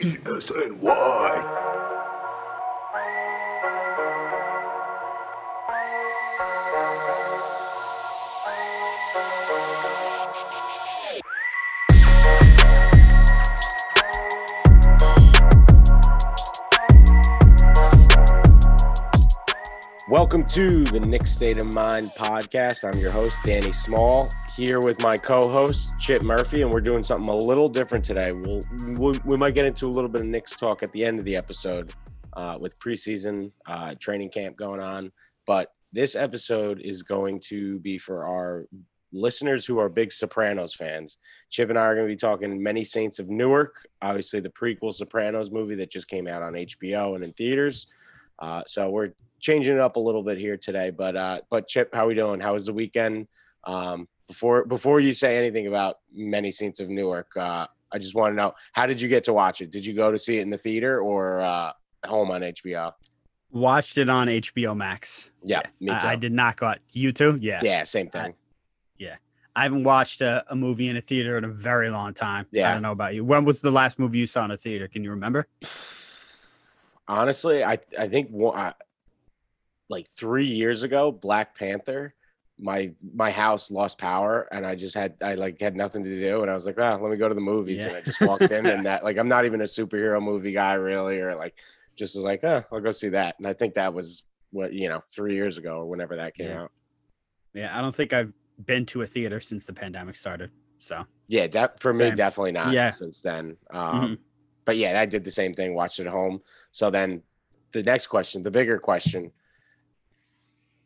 E-S-N-Y. Welcome to the Knick State of Mind podcast. I'm your host, Danny Small, here with my co host, Chip Murphy, and we're doing something a little different today. We'll, we, we might get into a little bit of Knicks talk at the end of the episode uh, with preseason uh, training camp going on. But this episode is going to be for our listeners who are big Sopranos fans. Chip and I are going to be talking Many Saints of Newark, obviously the prequel Sopranos movie that just came out on HBO and in theaters. Uh, so we're changing it up a little bit here today. But uh, but Chip, how we doing? How was the weekend? Um, before before you say anything about Many Saints of Newark, uh, I just want to know how did you get to watch it? Did you go to see it in the theater or uh, home on HBO? Watched it on HBO Max. Yeah, me too. I, I did not go out. You too? Yeah. yeah, same thing. Yeah. I haven't watched a, a movie in a theater in a very long time. Yeah. I don't know about you. When was the last movie you saw in a theater? Can you remember? Honestly, I I think one, like three years ago, Black Panther. My my house lost power, and I just had I like had nothing to do, and I was like, ah, let me go to the movies, and I just walked in, and that like I'm not even a superhero movie guy really, or like just was like, oh, I'll go see that, and I think that was what you know three years ago or whenever that came Yeah. out. Yeah. I don't think I've been to a theater since the pandemic started. So Yeah, that for me definitely not Yeah. since then. Um, Mhm. But yeah, I did the same thing, watched it at home. So then the next question, the bigger question.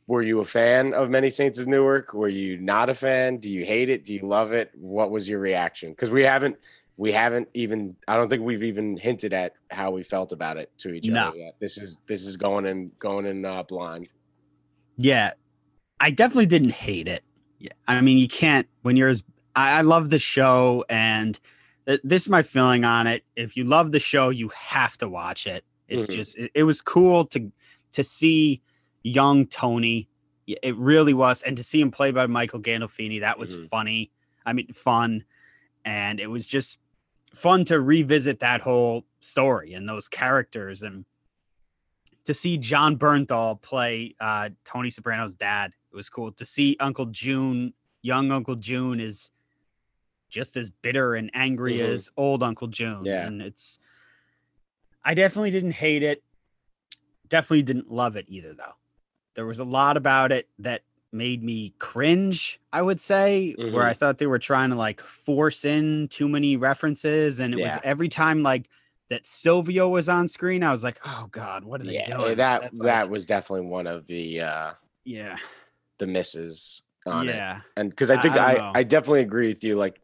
Were you a fan of Many Saints of Newark? Were you not a fan? Do you hate it? Do you love it? What was your reaction? Because we haven't we haven't even I don't think we've even hinted at how we felt about it to each No. other yet. This is this is going in going in uh, blind. yeah, I definitely didn't hate it. Yeah. I mean, you can't when you're as I, I love the show and this is my feeling on it. If you love the show, you have to watch it. It's Mhm. just it, it was cool to to see young Tony. It really was, and to see him played by Michael Gandolfini, that was Mhm. funny. I mean, fun, and it was just fun to revisit that whole story and those characters, and to see Jon Bernthal play uh, Tony Soprano's dad. It was cool to see Uncle June, young Uncle June, is just as bitter and angry Mhm. as old Uncle June. Yeah. and it's. I definitely didn't hate it. Definitely didn't love it either, though. There was a lot about it that made me cringe, I would say, Mhm. where I thought they were trying to like force in too many references. And it Yeah. was every time like that Silvio was on screen, I was like, oh God, what are they Yeah, doing? that That's that like- was definitely one of the uh yeah. the misses on it. Yeah. and because I I- think I, I, I, definitely agree with you. Like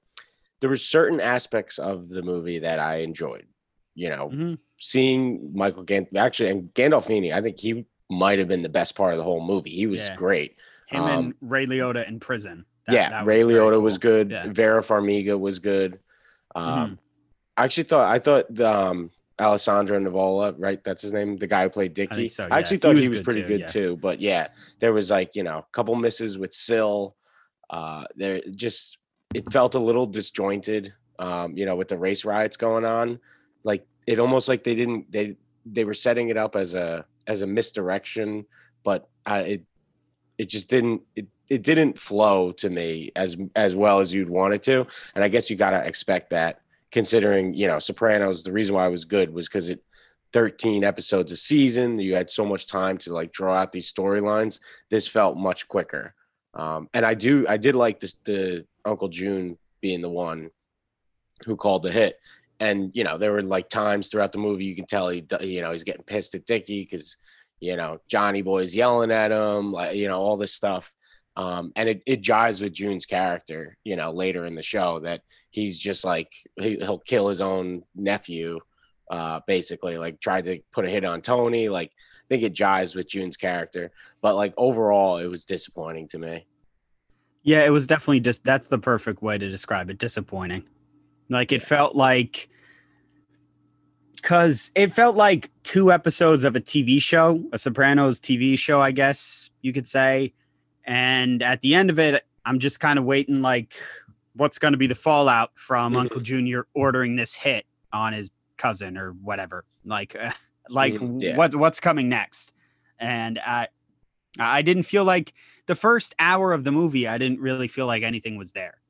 there were certain aspects of the movie that I enjoyed. You know, Mhm. seeing Michael Gand actually and Gandolfini. I think he might have been the best part of the whole movie. He was Yeah. great. Him Um, and Ray Liotta in prison. That- yeah, that Ray Liotta was good. Yeah. Vera Farmiga was good. Um, Mhm. I actually thought I thought the, um, Alessandro Nivola, right? That's his name, the guy who played Dickie. think so, I actually thought he was was, good pretty too, good yeah. too. But yeah, there was like you know a couple misses with Sil. Uh, there just it felt a little disjointed. Um, you know, with the race riots going on, like it almost like they didn't they they were setting it up as a as a misdirection, but I, it it just didn't it it didn't flow to me as as well as you'd want it to, and I guess you gotta expect that considering you know Sopranos. The reason why it was good was because it 13 episodes a season. You had so much time to like draw out these storylines. This felt much quicker. Um, and I do, I did like this, the Uncle June being the one who called the hit. And, you know, there were like times throughout the movie, you can tell he, you know, he's getting pissed at Dickie because, you know, Johnny Boy's yelling at him, like, you know, all this stuff. Um, and it, it jives with June's character, you know, later in the show that he's just like, he, he'll kill his own nephew uh, basically, like tried to put a hit on Tony. Like, I think it jives with June's character, but like overall, it was disappointing to me. Yeah, it was definitely just that's the perfect way to describe it. Disappointing. Like it felt like because it felt like two episodes of a TV show, a Sopranos TV show, I guess you could say. And at the end of it, I'm just kind of waiting, like, what's going to be the fallout from Mhm. Uncle Junior ordering this hit on his cousin or whatever. Like, uh, like Mm, yeah. what what's coming next? And I, I didn't feel like the first hour of the movie, I didn't really feel like anything was there,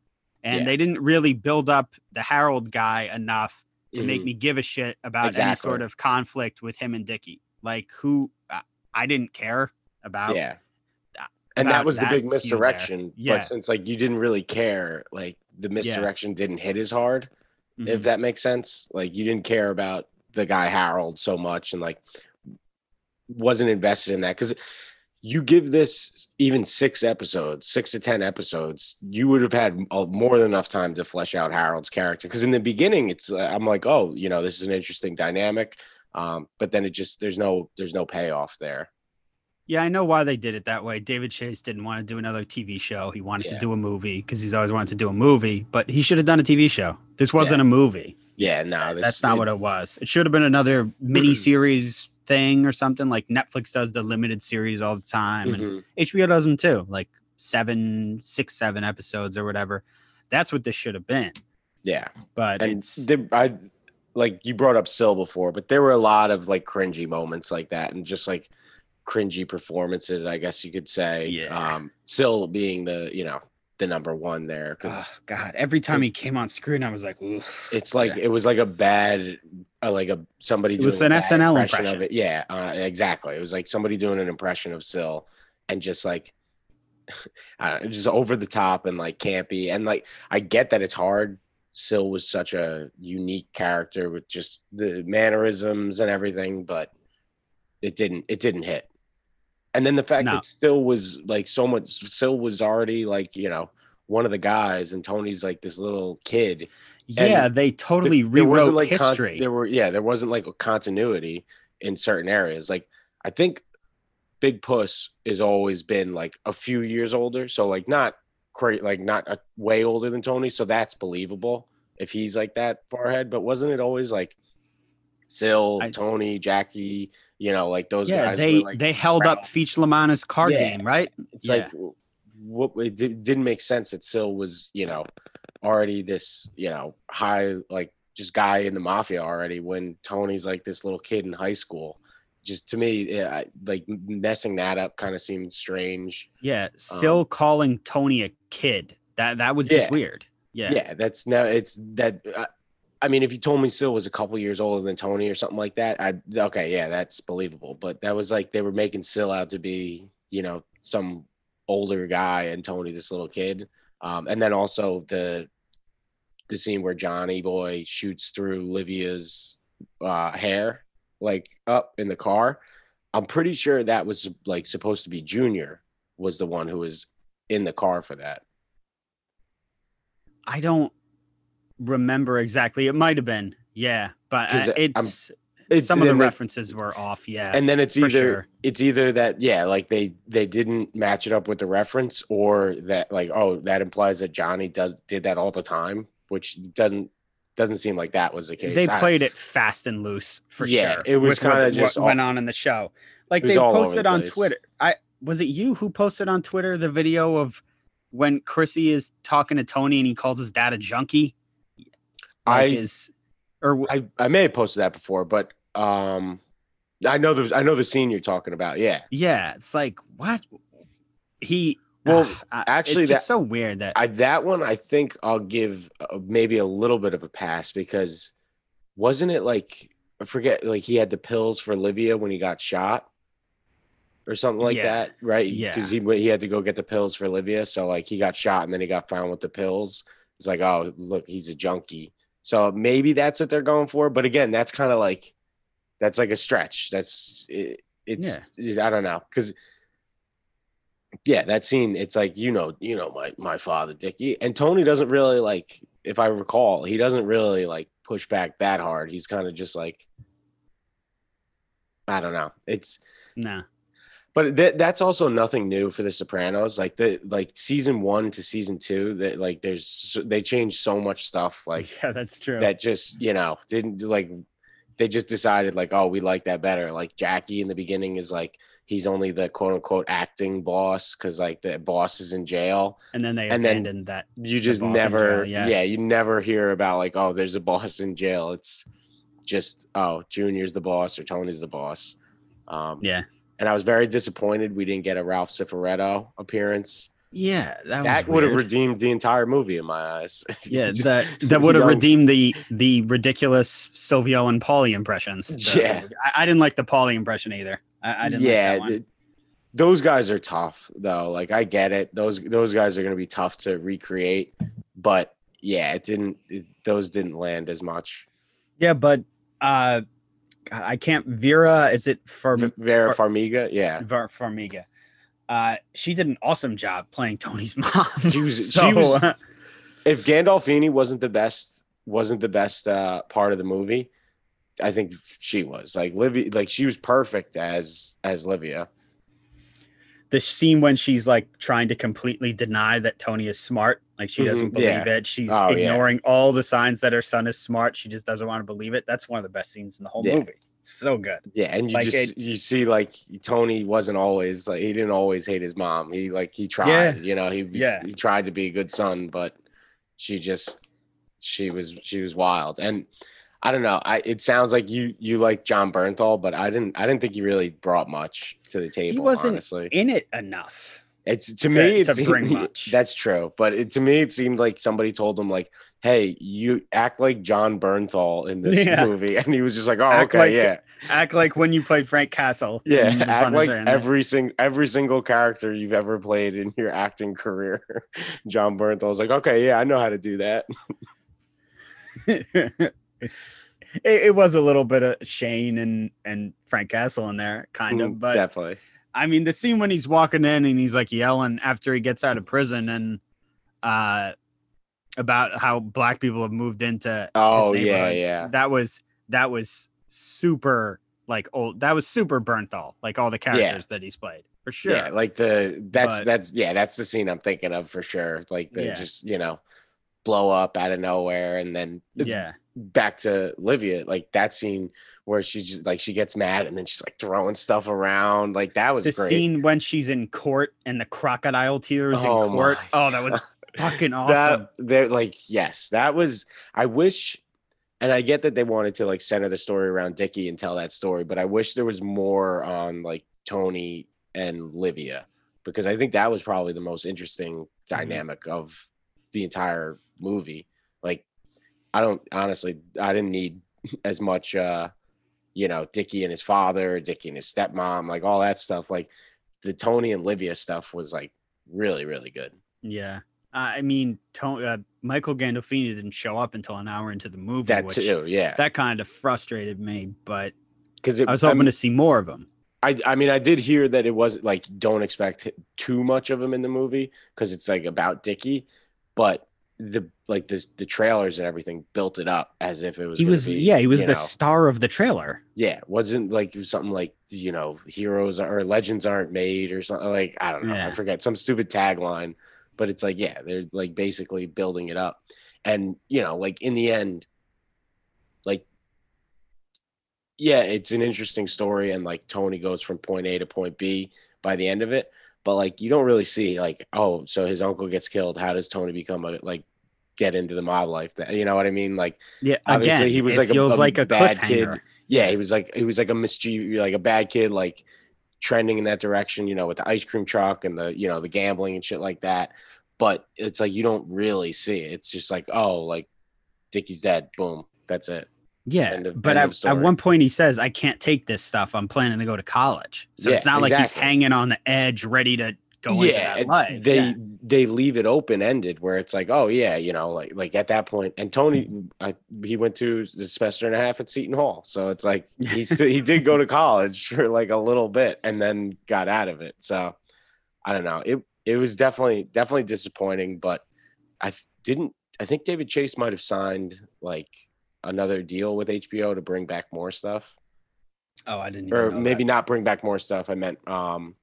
and Yeah. they didn't really build up the Harold guy enough to make Mhm. me give a shit about any sort of conflict with him and Dickie. Like who I didn't care about. yeah. And that was the big misdirection. Yeah. But since like you didn't really care, like the misdirection didn't hit as hard. Mhm. if that makes sense. Like you didn't care about the guy Harold so much and like wasn't invested in that because you give this even six episodes, six to ten episodes, you would have had more than enough time to flesh out Harold's character. Because in the beginning, it's uh, I'm like, oh, you know, this is an interesting dynamic, um, but then it just there's no there's no payoff there. Yeah, I know why they did it that way. David Chase didn't want to do another TV show. He wanted to do a movie because he's always wanted to do a movie, but he should have done a TV show. This wasn't a movie. Yeah, no, this, That's not it- what it was. It should have been another mini series thing or something like Netflix does the limited series all the time and Mhm. HBO does them too, like seven, six, seven episodes or whatever. That's what this should have been. Yeah, But and it's there, I like you brought up Sil before, but there were a lot of like cringy moments like that, and just like cringy performances, I guess you could say. Yeah. Um, Sil being the you know the number one there because oh, God. Every time he came on screen, I was like, Oof. it's like it was like a bad, uh, like a somebody. It was an SNL of impression. it. Yeah, uh, exactly. It was like somebody doing an impression of Sil, and just like. I don't know, just over the top and like campy and like I get that it's hard Sil was such a unique character with just the mannerisms and everything, but it didn't it didn't hit. And then the fact No. that Still was like so much Sil was already like, you know, one of the guys and Tony's like this little kid. Yeah, they totally wasn't, rewrote like con- history. there were yeah, there wasn't like a continuity in certain areas. Like I think Big Puss has always been like a few years older, so like not cra like not a, way older than Tony, so that's believable if he's like that far ahead. But wasn't it always like Sil, I- Tony, Jackie, you know, like those yeah, guys? they were, like, they held up around. Feech La Manna's card Yeah. game, right? it's yeah. like what it didn't make sense that Sil was, you know, already this, you know, high like just guy in the mafia already when Tony's like this little kid in high school. Just to me, yeah, like messing that up kind of seemed strange. Yeah, still calling Tony a kid. That that was just Um, Yeah. weird. Yeah. Yeah, that's now it's that. Uh, I mean, if you told me Sil was a couple years older than Tony or something like that, I'd okay, yeah, that's believable. But that was like they were making Sil out to be, you know, some older guy and Tony this little kid. Um, and then also the the scene where Johnny Boy shoots through Livia's uh, hair, like up in the car. I'm pretty sure that was like supposed to be Junior was the one who was in the car for that. I don't remember exactly. It might have been. Yeah, but uh, uh, I'm- it's, It's- some of the references were off. Yeah. and then it's either sure. it's either that yeah like they they didn't match it up with the reference or that like oh that implies that johnny does did that all the time which doesn't doesn't seem like that was the case they played it fast and loose for Yeah, sure. it was kinda what just all- went on in the show. Like they posted the on place. Twitter. I was it you who posted on Twitter the video of when Chrissy is talking to Tony and he calls his dad a junkie. I- Like is or I, I may have posted that before but um i know the i know the scene you're talking about yeah yeah, it's like what he. Well, ugh, I- actually it's just that- so weird that I that one I think I'll give uh, maybe a little bit of a pass because wasn't it like I forget like he had the pills for Livia when he got shot or something like Yeah. that, right? Yeah. because he he had to go get the pills for Livia, so like he got shot and then he got found with the pills. It's like oh look he's a junkie, so maybe that's what they're going for. But again, that's kind of like that's like a stretch. That's it, it's I don't know because yeah, that scene, it's like, you know, you know, my my father, Dickie. And Tony doesn't really like, if I recall, he doesn't really like push back that hard. He's kind of just like I don't know. It's Nah. but that that's also nothing new for the Sopranos. Like the like season one to season two, that like there's they changed so much stuff. Like yeah, that's true. that just you know didn't like they just decided like oh we like that better. Like Jackie in the beginning is like he's only the quote unquote acting boss because like the boss is in jail. and then they and then that. You just never jail, yeah. you never hear about like oh there's a boss in jail. It's just oh Junior's the boss or Tony's the boss. Um, Yeah. and I was very disappointed we didn't get a Ralph Cifaretto appearance. Yeah, that, That would have redeemed the entire movie in my eyes. Yeah, Just that that would have redeemed the the ridiculous Silvio and Paulie impressions. So, Yeah. I, I didn't like the Paulie impression either. I, I didn't. yeah, like that one. th- those guys are tough though. Like I get it; those those guys are going to be tough to recreate. But yeah, it didn't; it, those didn't land as much. yeah, but uh, I can't. Vera, is it for Vera Far- Farmiga, yeah, Ver, Farmiga? Uh, she did an awesome job playing Tony's mom. She was- so, she was- uh, if Gandolfini wasn't the best, wasn't the best uh, part of the movie, I think she was like Livia. Like she was perfect as as Livia. the scene when she's like trying to completely deny that Tony is smart, like she doesn't Mhm, believe yeah. it. She's Oh, yeah. ignoring all the signs that her son is smart. She just doesn't want to believe it. That's one of the best scenes in the whole Yeah. movie. It's so good. Yeah, and It's you like just you see like Tony wasn't always like he didn't always hate his mom. He like he tried, you know, he was, Yeah. he tried to be a good son, but she just she was she was wild. And I don't know. I it sounds like you you like Jon Bernthal, but I didn't I didn't think he really brought much to the table. He wasn't honestly, In it enough. it's to, to- me it's bring much. That's true, but it, to me it seemed like somebody told him like, "Hey, you act like John Bernthal in this Yeah. movie," and he was just like, "Oh, Act okay, like- yeah." Act like when you played Frank Castle. Yeah, act like every sing every single character you've ever played in your acting career. Jon Bernthal's like, okay, yeah, I know how to do that. it, it was a little bit of Shane and and Frank Castle in there, kind of. Mm, But Definitely. I mean, the scene when he's walking in and he's like yelling after he gets out of prison and uh about how black people have moved into Oh yeah, yeah. that was that was super like old that was super Bernthal, like all the characters that he's played for sure. Yeah, like the that's But- that's yeah, that's the scene I'm thinking of for sure. Like the Yeah. just, you know, blow up out of nowhere and then yeah. back to Livia, like that scene where she's just like she gets mad and then she's like throwing stuff around. Like that was The great. scene when she's in court and the crocodile tears Oh in court. my Oh, that was fucking awesome. that they're like yes that was i wish and i get that they wanted to like center the story around Dickie and tell that story but i wish there was more on like tony and livia because i think that was probably the most interesting mm-hmm. dynamic of the entire movie like i don't honestly i didn't need as much uh you know Dickie and his father Dickie and his stepmom like all that stuff like the tony and livia stuff was like really really good Yeah. I mean, to- uh, Michael Gandolfini didn't show up until an hour into the movie, that which too yeah that kind of frustrated me. But because I was hoping to see more of him. I, I mean, I did hear that it was like don't expect too much of him in the movie because it's like about Dickie, but the like this the trailers and everything built it up as if it was. He was, be, yeah, he was the know, star of the trailer. yeah, wasn't like was something like you know heroes or legends aren't made or something like I don't know I forget some stupid tagline, but it's like yeah they're like basically building it up, and you know like in the end, like yeah, it's an interesting story, and like Tony goes from point A to point B by the end of it. But like you don't really see like oh, so his uncle gets killed. How does Tony become a like get into the mob life? That you know what I mean? Like Yeah, Obviously, again, he was like a- feels a like a bad kid. yeah, he was like he was like a mischief, like a bad kid, like trending in that direction. You know, with the ice cream truck and the you know the gambling and shit like that. But it's like you don't really see it. It's just like oh, like Dickie's dead. Boom, that's it. Yeah, of- but at, at one point he says, "I can't take this stuff. I'm planning to go to college." So it's Yeah, not like he's hanging on the edge, ready to go into that and life. they yeah. they leave it open ended where it's like oh yeah you know like like at that point." and tony I, he went to the semester and a half at seton hall so it's like he still he did go to college for like a little bit and then got out of it so i don't know it it was definitely definitely disappointing but i didn't i think david chase might have signed like another deal with HBO to bring back more stuff, Oh, I didn't. or maybe not bring back more stuff. I meant um,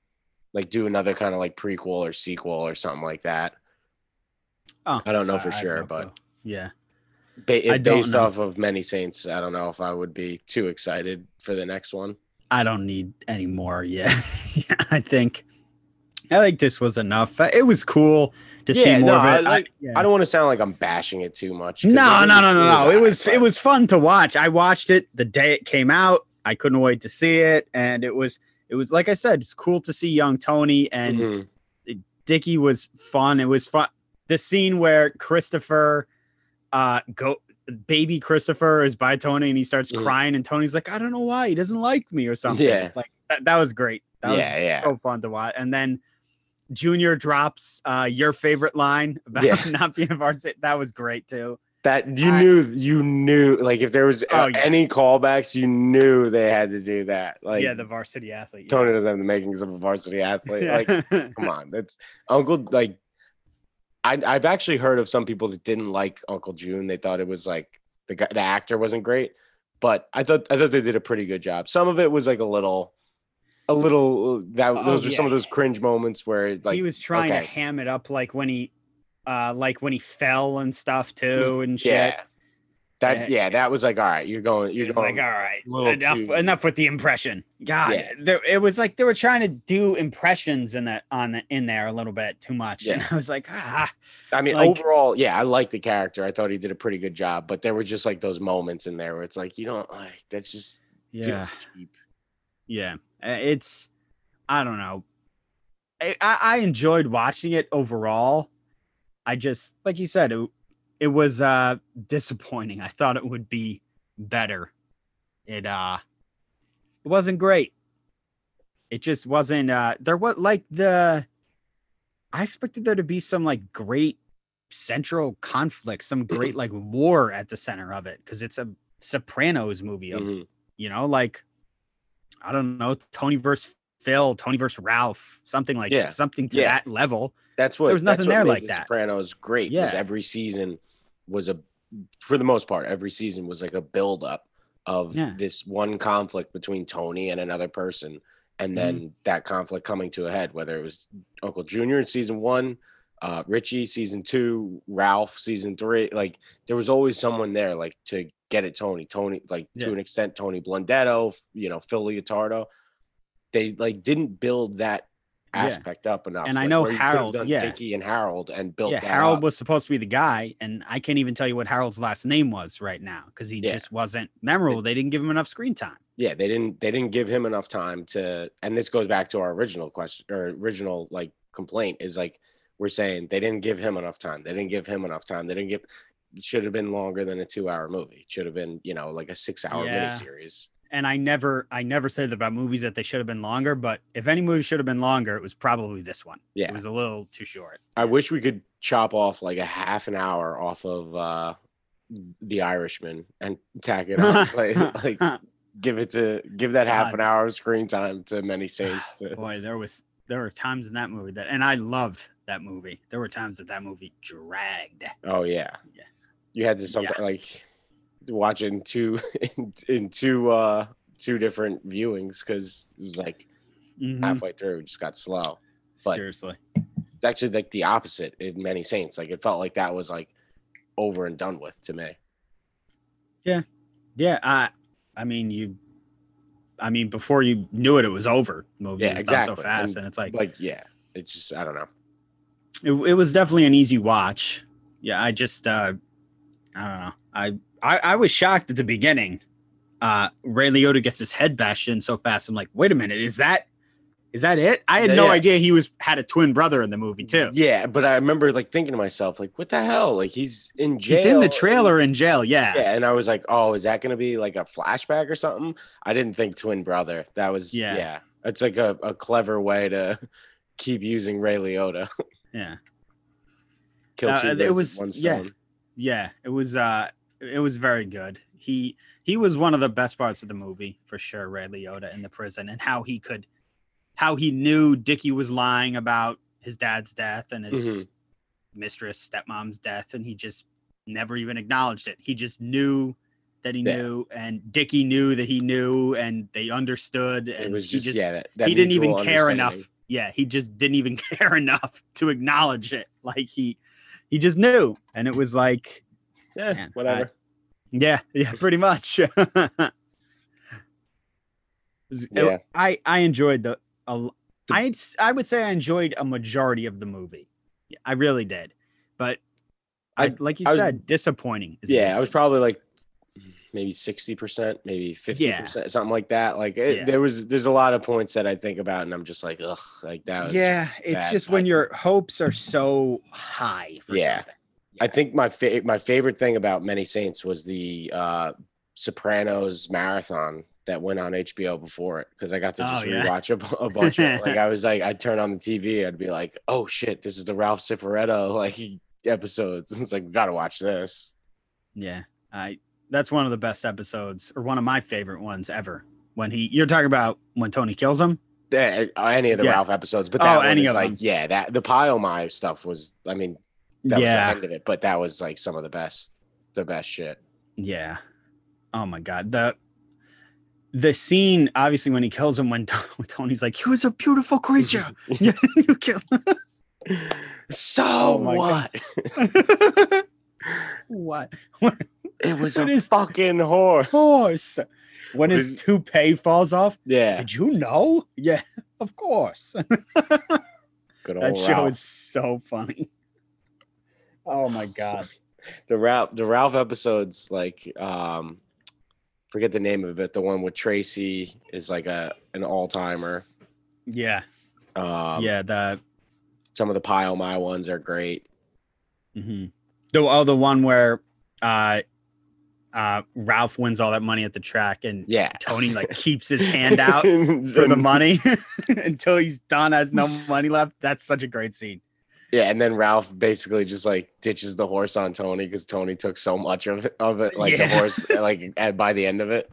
like do another kind of like prequel or sequel or something like that. Oh, I don't know for I have sure, but clue. yeah, ba- based know. off of many saints, I don't know if I would be too excited for the next one. I don't need any more. Yeah I think, I think this was enough. Uh, It was cool to see more no, of it. I I- yeah. I don't want to sound like I'm bashing it too much. No, no, no, no, no. It was it was fun to watch. I watched it the day it came out. I couldn't wait to see it, and it was it was like I said, it's cool to see young Tony and Mhm. Dickie was fun. It was fun. The scene where Christopher, uh, go baby Christopher is by Tony and he starts Mhm. crying, and Tony's like, I don't know why he doesn't like me or something. Yeah. It's like that, that was great. That Yeah, was yeah. so fun to watch. And then Junior drops uh your favorite line about Yeah. not being a varsity. That was great too. That you I- knew, you knew, like if there was Oh, yeah. any callbacks, you knew they had to do that. Like, yeah, the varsity athlete. Tony doesn't have the makings of a varsity athlete. yeah. Like, come on, that's Uncle. Like, I, I've actually heard of some people that didn't like Uncle June. They thought it was like the guy, the actor wasn't great, but I thought I thought they did a pretty good job. Some of it was like a little, a little that Oh, those were some of those cringe moments where like he was trying okay. to ham it up like when he uh like when he fell and stuff too and shit. yeah, that yeah that was like all right. You're going. You're going. like, all right, enough, too- enough with the impression. God, Yeah. there, it was like they were trying to do impressions in that on the, in there a little bit too much. And I was like, ah, I mean, Like- overall, yeah, I like the character. I thought he did a pretty good job, but there were just like those moments in there where it's like you don't like that's just yeah, cheap. yeah. Uh, It's, I don't know. I, I enjoyed watching it overall. I just, like you said, it, it was uh disappointing. I thought it would be better. It uh, it wasn't great. It just wasn't. uh There was like the. I expected there to be some like great central conflict, some great like war at the center of it, because it's a Sopranos movie. of Mhm. you know, like I don't know, Tony versus Phil, Tony versus Ralph, something like Yeah. something to Yeah. that level. That's what There was nothing there like The that. Sopranos great. Yeah. every season was a, for the most part, every season was like a build up of Yeah. this one conflict between Tony and another person, and then that conflict coming to a head. Whether it was Uncle Junior in season one, uh, Richie season two, Ralph season three, like there was always someone there, like to get at Tony. Tony, like Yeah. to an extent, Tony Blundetto, you know, Phil Leotardo. They like didn't build that Yeah. aspect up enough. And I know where you could have Harold- yeah. And Harold and built yeah, that Harold up. was supposed to be the guy, and I can't even tell you what Harold's last name was right now because he Yeah. just wasn't memorable. They didn't give him enough screen time. yeah, they didn't they didn't give him enough time to and this goes back to our original question or original like complaint is like we're saying they didn't give him enough time. They didn't give him enough time. They didn't give it should have been longer than a two hour movie. It should have been, you know, like a six hour Yeah. miniseries. And I never, I never said about movies that they should have been longer. But if any movie should have been longer, it was probably this one. Yeah. it was a little too short. I wish we could chop off like a half an hour off of uh the Irishman and tack it on. like, like give it to give that half an hour of screen time to many saints to Boy, there was there were times in that movie that, and I loved that movie. There were times that that movie dragged. Oh yeah. Yeah. You had to sometimes like watch it in two in, in two uh two different viewings because it was like Mhm. halfway through it just got slow. but- Seriously, It's actually like the opposite in many saints. Like it felt like that was like over and done with to me. yeah. Yeah. I, I mean, you, I mean, before you knew it, it was over. Movie Yeah, done so fast, And, and it's like, Like yeah, it's just I don't know. it, it was definitely an easy watch. Yeah, I just, uh I don't know. I, I, I was shocked at the beginning. Uh, Ray Liotta gets his head bashed in so fast. I'm like, wait a minute, is that, is that it? I had Yeah, no yeah. idea he was had a twin brother in the movie too. Yeah, but I remember like thinking to myself, like, what the hell? Like he's in jail. He's in the and- trailer in jail. Yeah. Yeah, and I was like, oh, is that gonna be like a flashback or something? I didn't think twin brother. That was Yeah. yeah. It's like a, a clever way to keep using Ray Liotta. Yeah. Kill Uh, two it birds with was- yeah. Yeah. It was uh it was very good. He he was one of the best parts of the movie for sure, Ray Liotta in the prison and how he could how he knew Dickie was lying about his dad's death and his mistress, stepmom's death, and he just never even acknowledged it. He just knew that he Yeah. knew, and Dickie knew that he knew, and they understood. And It was he just, yeah, that, that he didn't even care enough. Yeah, he just didn't even care enough to acknowledge it. Like he he just knew, and it was like, Yeah, Man, whatever. yeah, yeah, pretty much. It was- it- Yeah. I I enjoyed the. I, I would say I enjoyed a majority of the movie. Yeah, I really did, but I, I- like you I was- said, disappointing. is yeah, I was probably like maybe 60%, maybe 50%, something like that. Like it, Yeah. there was there's a lot of points that I think about and I'm just like, ugh, like that Yeah, it's just when your hopes are so high. For Yeah. something. I think my fa- my favorite thing about Many Saints was the uh Sopranos marathon that went on HBO before it because I got to just Oh, yeah. rewatch a, a bunch of it. like I was like I'd turn on the TV I'd be like oh shit this is the Ralph Cifaretto like episodes it's like we gotta watch this Yeah, I that's one of the best episodes, or one of my favorite ones ever. When he, you're talking about when Tony kills him. yeah, uh, any of the Yeah. Ralph episodes but Oh, that one any of like them. yeah that the Pie-O-My stuff was I mean that yeah, was the end of it but that was like some of the best the best shit yeah. Oh my god, the the scene obviously when he kills him when, Tony's like, "He was a beautiful creature." you killed. so Oh my what what? It was a is- fucking horse Horse. When What his is- toupee falls off. yeah Did you know? Yeah, of course. good old that show is so funny. Oh my god. the Ralph the Ralph episodes like um forget the name of it the one with Tracy is like a an all timer Yeah. um yeah. The some of the Pie-O-My ones are great hmm The oh, the one where uh uh Ralph wins all that money at the track and yeah Tony like keeps his hand out for the money until he's done, has no money left. That's such a great scene. yeah and then Ralph basically just like ditches the horse on Tony because Tony took so much of it of it like the horse like at, by the end of it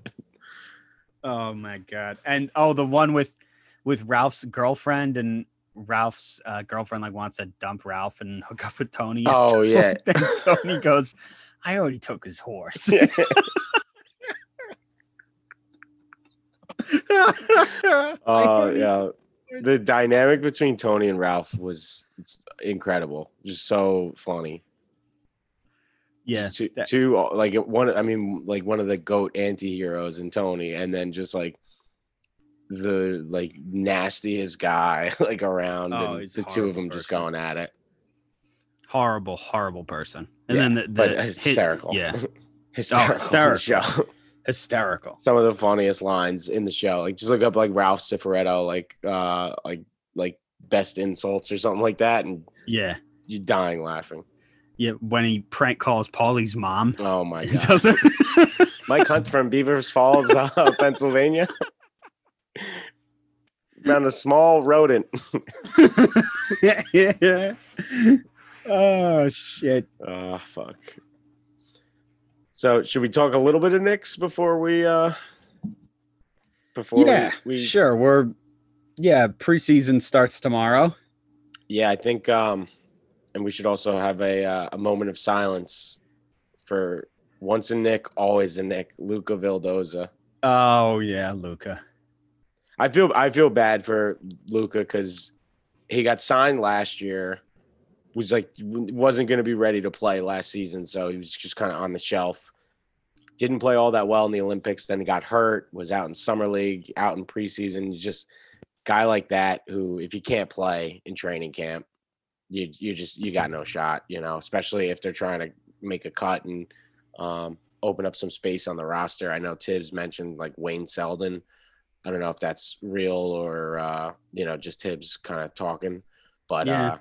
Oh my god. And oh the one with with Ralph's girlfriend and Ralph's uh, girlfriend like wants to dump Ralph and hook up with Tony. Oh, Tony- yeah. Tony goes, I already took his horse. oh yeah the dynamic between Tony and Ralph was incredible just so funny Yeah. two, that- two uh, like one i mean like one of the goat anti-heroes in tony and then just like the like nastiest guy like around Oh, and the two of them horrible just going at it horrible, horrible person. And Yeah, then the, the but hit- hysterical yeah. hysterical, the hysterical. show. Hysterical. some of the funniest lines in the show like just look up like ralph cifaretto like uh like like best insults or something like that and Yeah. you're dying laughing Yeah. When he prank calls Paulie's mom. oh my god does it. Mike Hunt from Beavers Falls, uh, Pennsylvania. Found a small rodent. Yeah. Yeah, yeah. Oh shit. Oh fuck. So should we talk a little bit of Knicks before we uh before we- yeah. we, Sure. We're yeah, preseason starts tomorrow. yeah, I think um and we should also have a uh, a moment of silence for once a Knick, always a Knick, Luca Vildoza. Oh yeah, Luca. I feel I feel bad for Luca because he got signed last year, was like wasn't going to be ready to play last season, so he was just kind of on the shelf. Didn't play all that well in the Olympics, then he got hurt. Was out in summer league, out in preseason. Just guy like that who, if you can't play in training camp, you you just you got no shot. You know, especially if they're trying to make a cut and um, open up some space on the roster. I know Thibs mentioned like Wayne Selden. I don't know if that's real or uh, you know just Thibs kind of talking, but Yeah. uh,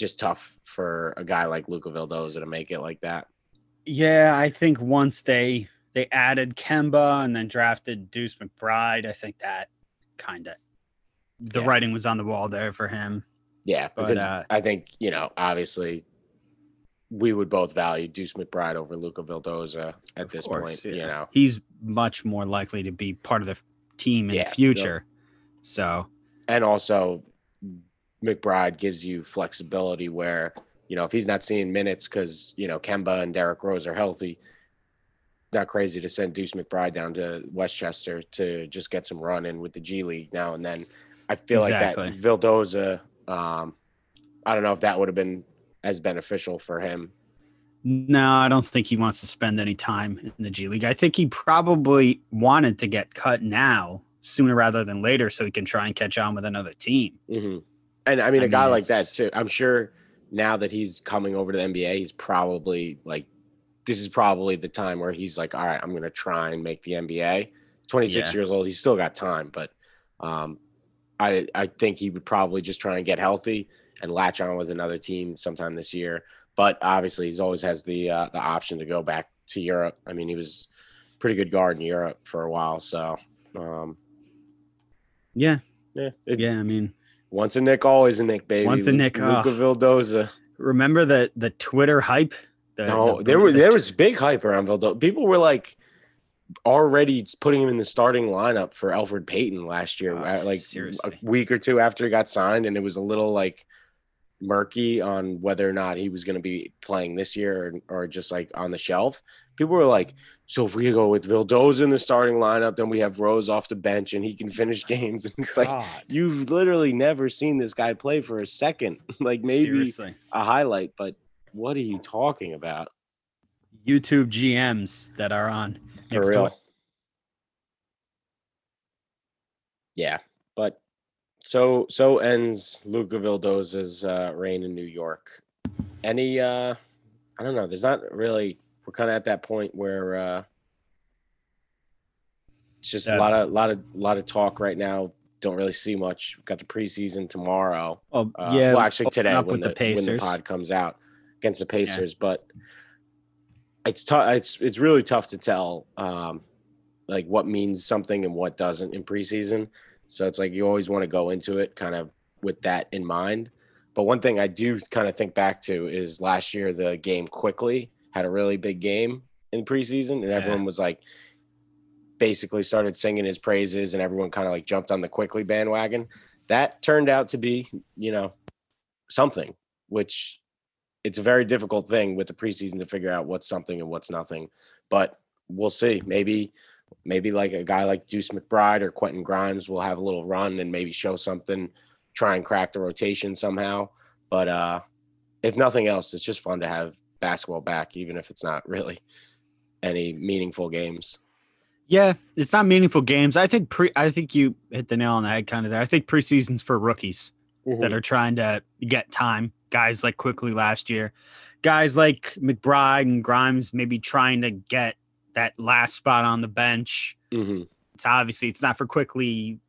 just tough for a guy like Luca Vildoza to make it like that. Yeah, I think once they they added Kemba and then drafted Deuce McBride, I think that kind of the Yeah. writing was on the wall there for him. Yeah, But, because uh, I think you know obviously we would both value Deuce McBride over Luca Vildoza at this course, point. You know, He's much more likely to be part of the team in Yeah, the yep. future. So and also McBride gives you flexibility where you know if he's not seeing minutes because you know Kemba and Derrick Rose are healthy, not crazy to send Deuce McBride down to Westchester to just get some run in with the G League now and then. I feel Exactly. like that Vildoza. Um, I don't know if that would have been as beneficial for him. No, I don't think he wants to spend any time in the G League. I think he probably wanted to get cut now sooner rather than later so he can try and catch on with another team. hmm And I mean, I a guy mean, like that too. I'm sure now that he's coming over to the NBA, he's probably like, this is probably the time where he's like, all right, I'm going to try and make the NBA. 26 Yeah. years old, he's still got time, but um, I I think he would probably just try and get healthy and latch on with another team sometime this year. But obviously, he's always has the uh, the option to go back to Europe. I mean, he was pretty good guard in Europe for a while, so um, Yeah. yeah, it, Yeah. I mean, once a Knick, always a Knick, baby. Once a Knick, Luca oh. Vildoza. remember the the Twitter hype? The, No, the- there were the- there was big hype around Vildoza. People were like already putting him in the starting lineup for Elfrid Payton last year, Oh, uh, like seriously. a week or two after he got signed, and it was a little like murky on whether or not he was going to be playing this year or, or just like on the shelf. People were like, "So if we go with Vildoza in the starting lineup, then we have Rose off the bench and he can finish games." And it's like you've literally never seen this guy play for a second, like maybe Seriously. a highlight, but what are you talking about? YouTube GMs that are on For real. door. Yeah, but so so ends Luca Vildoza's uh, reign in New York. Any uh I don't know, there's not really we're kind of at that point where uh it's just a lot of lot of lot of talk right now. Don't really see much. We've got the preseason tomorrow. Oh, Uh, yeah. well, actually today when the, the when the pod comes out against the Pacers, but it's tough. It's it's really tough to tell, um, like what means something and what doesn't in preseason. So it's like you always want to go into it kind of with that in mind. But one thing I do kind of think back to is last year the game Quickley had a really big game in preseason, and everyone was like basically started singing his praises, and everyone kind of like jumped on the Quickley bandwagon. That turned out to be, you know, something, which it's a very difficult thing with the preseason to figure out what's something and what's nothing. But we'll see. Maybe, maybe like a guy like Deuce McBride or Quentin Grimes will have a little run and maybe show something, try and crack the rotation somehow. But uh if nothing else, it's just fun to have basketball back, even if it's not really any meaningful games. Yeah, it's not meaningful games. I think pre. I think you hit the nail on the head, kind of there. I think preseason's for rookies that are trying to get time. Guys like Quickley last year, guys like McBride and Grimes, maybe trying to get that last spot on the bench. hmm It's obviously it's not for Quickley,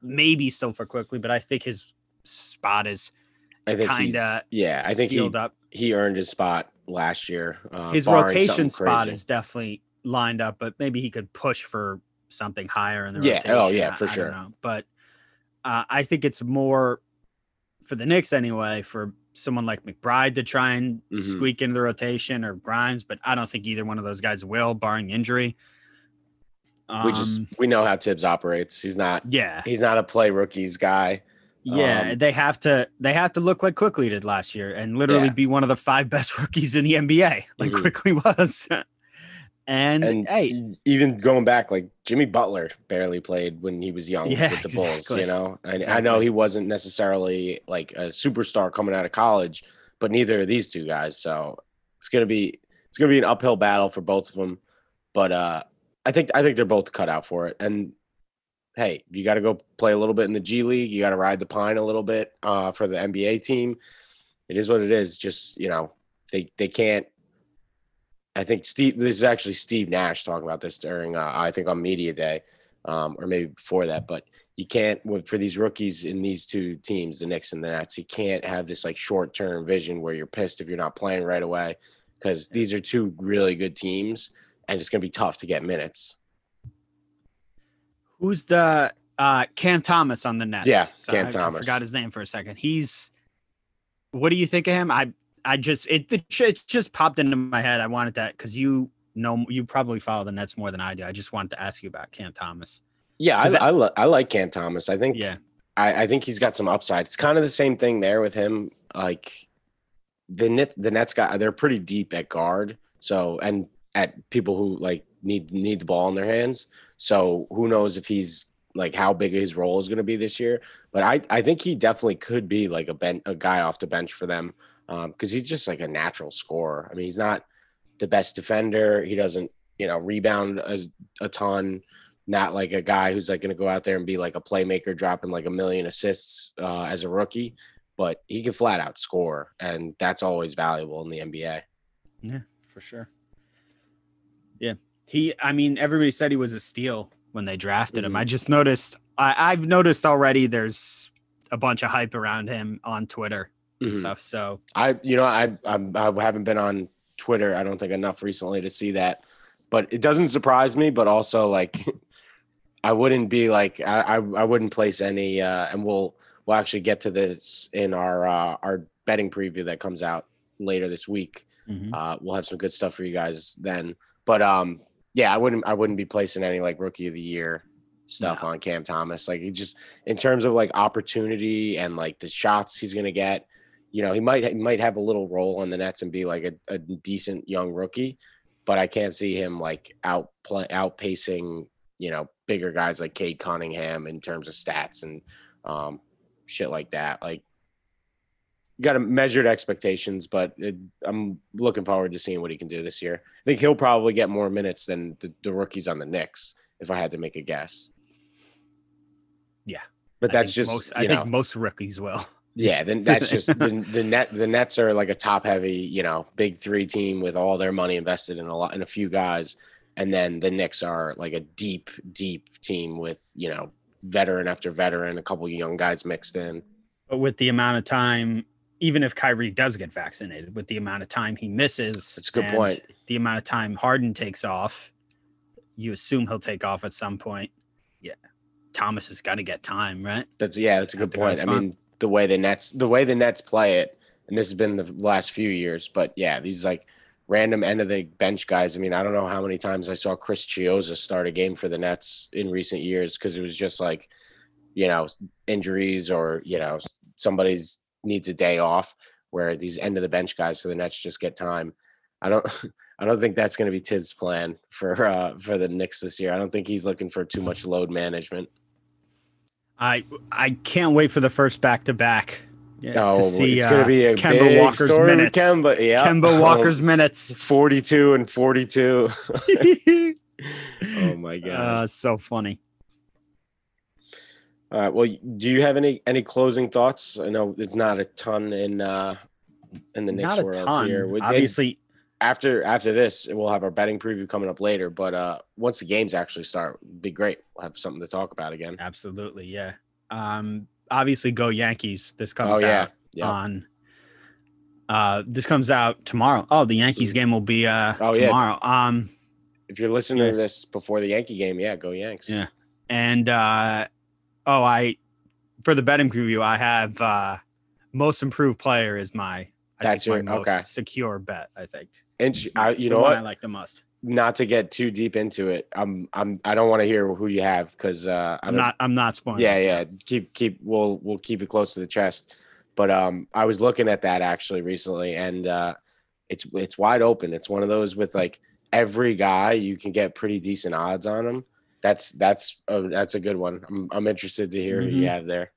maybe still for Quickley, but I think his spot is I think he's, Kinda yeah, I think he, up. he earned his spot last year. Uh, His rotation spot crazy. is definitely lined up, but maybe he could push for something higher in the Yeah, rotation. oh, yeah, for I sure. know. But uh, I think it's more for the Knicks anyway, for someone like McBride to try and Mhm. squeak into the rotation or Grimes, but I don't think either one of those guys will, barring injury. Um, we just we know how Thibs operates. He's not yeah, he's not a play rookies guy. Yeah, um, they have to they have to look like Quickley did last year and literally Yeah. be one of the five best rookies in the NBA, like Mhm. Quickley was. and, And hey, even going back, like Jimmy Butler barely played when he was young Yeah, with the Bulls. You know, and I know he wasn't necessarily like a superstar coming out of college, but neither of these two guys. So it's gonna be it's gonna be an uphill battle for both of them. But uh, I think I think they're both cut out for it. And hey, you got to go play a little bit in the G League. You got to ride the pine a little bit uh, for the NBA team. It is what it is. Just you know, they they can't. I think Steve. This is actually Steve Nash talking about this during uh, I think on media day, um, or maybe before that. But you can't for these rookies in these two teams, the Knicks and the Nets. You can't have this like short term vision where you're pissed if you're not playing right away, because these are two really good teams, and it's gonna be tough to get minutes. Who's the uh Cam Thomas on the Nets? Yeah, Sorry, Cam I- I Thomas. forgot his name for a second. He's what do you think of him? I I just it, it just popped into my head. I wanted that because you know you probably follow the Nets more than I do. I just wanted to ask you about Cam Thomas. Yeah, I, that- I, li- I like Cam Thomas. I think Yeah, I, I think he's got some upside. It's kind of the same thing there with him. Like the net, the Nets got they're pretty deep at guard. So and at people who like need need the ball in their hands. So who knows if he's like how big his role is going to be this year. But I I think he definitely could be like a ben, a guy off the bench for them because um, he's just like a natural scorer. I mean, he's not the best defender. He doesn't you know rebound a, a ton. Not like a guy who's like going to go out there and be like a playmaker, dropping like a million assists uh, as a rookie. But he can flat out score, and that's always valuable in the NBA. Yeah, for sure. Yeah, he. I mean, everybody said he was a steal when they drafted mm-hmm. him. I just noticed. I, I've noticed already. There's a bunch of hype around him on Twitter and mm-hmm. stuff. So I, you know, I, I I haven't been on Twitter. I don't think enough recently to see that, but it doesn't surprise me. But also, like, I wouldn't be like I I, I wouldn't place any. uh And we'll we'll actually get to this in our uh, our betting preview that comes out later this week. Mm-hmm. Uh, we'll have some good stuff for you guys then. But um, yeah, I wouldn't I wouldn't be placing any like rookie of the year stuff no. on Cam Thomas. Like he just in terms of like opportunity and like the shots he's gonna get, you know, he might he might have a little role on the Nets and be like a, a decent young rookie, but I can't see him like out play, outpacing you know bigger guys like Cade Cunningham in terms of stats and um, shit like that. Like got a measured expectations, but it, I'm looking forward to seeing what he can do this year. I think he'll probably get more minutes than the, the rookies on the Knicks, if I had to make a guess. Yeah, but I that's just most, I know, think most rookies will. Yeah, then that's just the, the net. The Nets are like a top heavy, you know, big three team with all their money invested in a lot in a few guys, and then the Knicks are like a deep, deep team with you know veteran after veteran, a couple young guys mixed in. But with the amount of time, even if Kyrie does get vaccinated, with the amount of time he misses, that's a good point. The amount of time Harden takes off, you assume he'll take off at some point. Yeah, Thomas has got to get time, right? That's yeah, that's a good point. I mean, the way the Nets, the way the Nets play it, and this has been the last few years, but yeah, these like random end of the bench guys. I mean, I don't know how many times I saw Chris Chiozza start a game for the Nets in recent years because it was just like, you know, injuries or you know somebody's needs a day off. Where these end of the bench guys for the Nets just get time. I don't. I don't think that's going to be Thibs' plan for uh, for the Knicks this year. I don't think he's looking for too much load management. I I can't wait for the first back to back yeah, oh, to see it's uh, gonna be a Kemba big Walker's story minutes. Kemba, yeah, Kemba Walker's oh, minutes, forty-two and forty-two. oh my god, uh, so funny. All right. Well, do you have any any closing thoughts? I know it's not a ton in uh in the Knicks world ton. here. Obviously, after after this, we'll have our betting preview coming up later. But uh once the games actually start, be great. We'll have something to talk about again. Absolutely, yeah. Um, obviously go Yankees. This comes oh, yeah. out yeah. on uh this comes out tomorrow. Oh, the Yankees mm. game will be uh oh, tomorrow. Yeah. Um if you're listening yeah. to this before the Yankee game, yeah, go Yanks. Yeah. And uh oh, I for the betting preview, I have uh most improved player is my I that's your okay secure bet, I think. And I, you know what I like the most not to get too deep into it. I'm I'm I don't want to hear who you have because uh, I'm not I'm not spoiling. Yeah, yeah. Keep keep we'll we'll keep it close to the chest. But um, I was looking at that actually recently, and uh, it's it's wide open. It's one of those with like every guy you can get pretty decent odds on them. That's that's a, that's a good one. I'm I'm interested to hear mm-hmm. who you have there.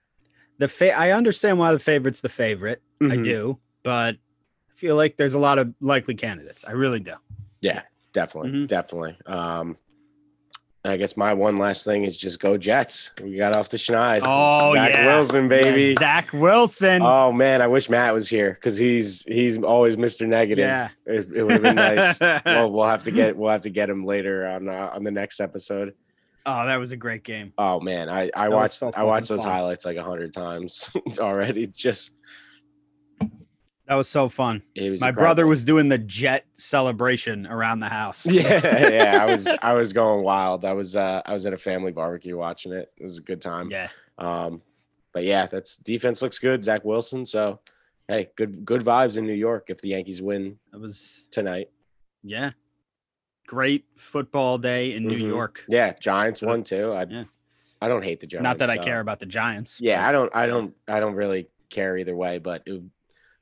The fa- I understand why the favorite's the favorite. Mm-hmm. I do, but I feel like there's a lot of likely candidates. I really do. Yeah, definitely, mm-hmm. definitely. Um, I guess my one last thing is just go Jets. We got off the schneid. Oh Zach yeah. Wilson, baby. Yeah, Zach Wilson. Oh man, I wish Matt was here because he's he's always Mr. Negative. Yeah, it, it would have been nice. well, we'll have to get we'll have to get him later on uh, on the next episode. Oh, that was a great game. Oh man, I I that watched so I watched those fun. highlights like a hundred times already. Just that was so fun. Was My incredible. brother was doing the jet celebration around the house. Yeah, yeah. I was I was going wild. I was uh I was at a family barbecue watching it. It was a good time. Yeah. Um, but yeah, that's defense looks good. Zach Wilson. So hey, good good vibes in New York if the Yankees win. That was tonight. Yeah. Great football day in mm-hmm. New York. Yeah, Giants won too. I yeah. I don't hate the Giants. Not that I care about the Giants. Yeah, I don't I don't I don't really care either way, but it,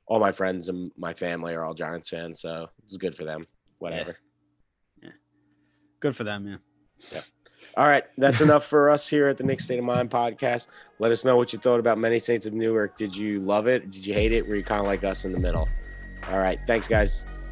all my friends and my family are all Giants fans, so it's good for them. Whatever. Yeah. yeah. Good for them. Yeah. All right, that's enough for us here at the Knicks State of Mind podcast. Let us know what you thought about Many Saints of Newark. Did you love it? Did you hate it? Were you kind of like us in the middle? All right, thanks, guys.